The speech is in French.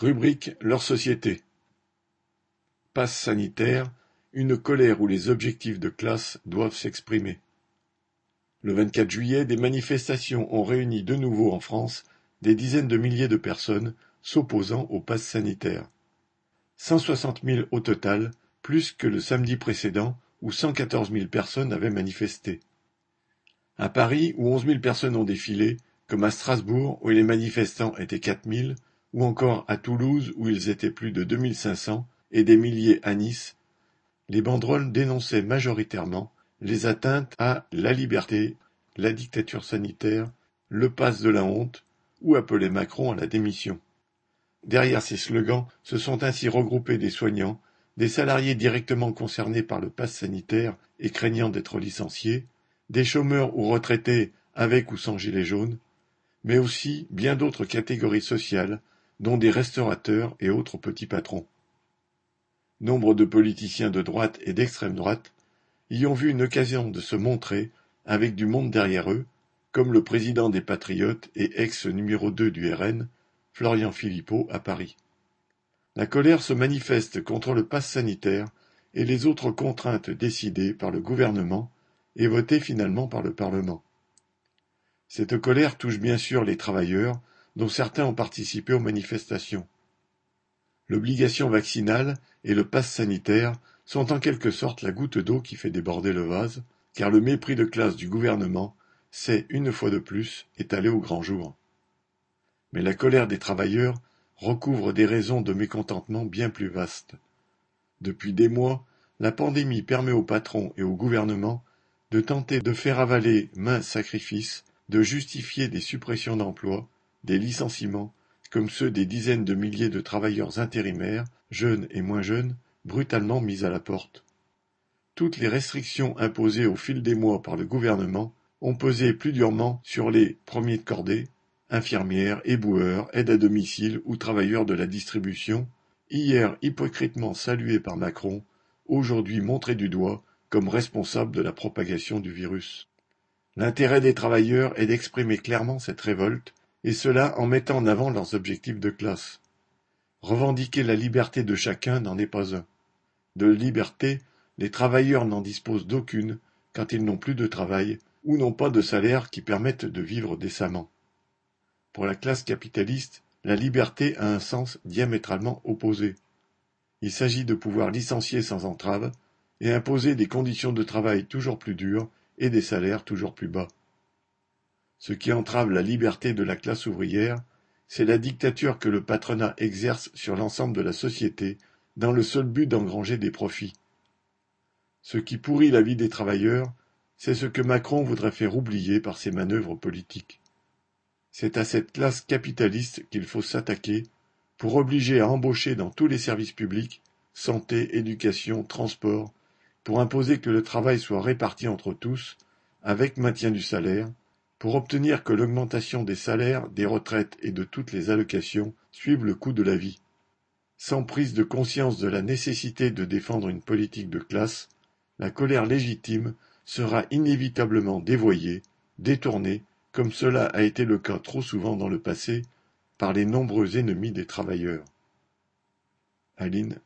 Rubrique Leur société. Passe sanitaire, une colère où les objectifs de classe doivent s'exprimer. Le 24 juillet, des manifestations ont réuni de nouveau en France des dizaines de milliers de personnes s'opposant au pass sanitaire. 160 000 au total, plus que le samedi précédent où 114 000 personnes avaient manifesté. À Paris, où 11 000 personnes ont défilé, comme à Strasbourg, où les manifestants étaient 4 000, ou encore à Toulouse où ils étaient plus de 2500 et des milliers à Nice, les banderoles dénonçaient majoritairement les atteintes à la liberté, la dictature sanitaire, le passe de la honte, ou appelaient Macron à la démission. Derrière ces slogans se sont ainsi regroupés des soignants, des salariés directement concernés par le pass sanitaire et craignant d'être licenciés, des chômeurs ou retraités avec ou sans gilet jaune, mais aussi bien d'autres catégories sociales dont des restaurateurs et autres petits patrons. Nombre de politiciens de droite et d'extrême droite y ont vu une occasion de se montrer avec du monde derrière eux, comme le président des Patriotes et ex numéro 2 du RN, Florian Philippot, à Paris. La colère se manifeste contre le pass sanitaire et les autres contraintes décidées par le gouvernement et votées finalement par le Parlement. Cette colère touche bien sûr les travailleurs, dont certains ont participé aux manifestations. L'obligation vaccinale et le pass sanitaire sont en quelque sorte la goutte d'eau qui fait déborder le vase, car le mépris de classe du gouvernement s'est, une fois de plus, étalé au grand jour. Mais la colère des travailleurs recouvre des raisons de mécontentement bien plus vastes. Depuis des mois, la pandémie permet aux patrons et au gouvernement de tenter de faire avaler main sacrifice, de justifier des suppressions d'emplois, des licenciements, comme ceux des dizaines de milliers de travailleurs intérimaires, jeunes et moins jeunes, brutalement mis à la porte. Toutes les restrictions imposées au fil des mois par le gouvernement ont pesé plus durement sur les premiers de cordée, infirmières, éboueurs, aides à domicile ou travailleurs de la distribution, hier hypocritement salués par Macron, aujourd'hui montrés du doigt comme responsables de la propagation du virus. L'intérêt des travailleurs est d'exprimer clairement cette révolte et cela en mettant en avant leurs objectifs de classe. Revendiquer la liberté de chacun n'en est pas un. De liberté, les travailleurs n'en disposent d'aucune quand ils n'ont plus de travail ou n'ont pas de salaire qui permette de vivre décemment. Pour la classe capitaliste, la liberté a un sens diamétralement opposé. Il s'agit de pouvoir licencier sans entrave et imposer des conditions de travail toujours plus dures et des salaires toujours plus bas. Ce qui entrave la liberté de la classe ouvrière, c'est la dictature que le patronat exerce sur l'ensemble de la société dans le seul but d'engranger des profits. Ce qui pourrit la vie des travailleurs, c'est ce que Macron voudrait faire oublier par ses manœuvres politiques. C'est à cette classe capitaliste qu'il faut s'attaquer pour obliger à embaucher dans tous les services publics, santé, éducation, transport, pour imposer que le travail soit réparti entre tous, avec maintien du salaire, pour obtenir que l'augmentation des salaires, des retraites et de toutes les allocations suive le coût de la vie. Sans prise de conscience de la nécessité de défendre une politique de classe, la colère légitime sera inévitablement dévoyée, détournée, comme cela a été le cas trop souvent dans le passé, par les nombreux ennemis des travailleurs. Aline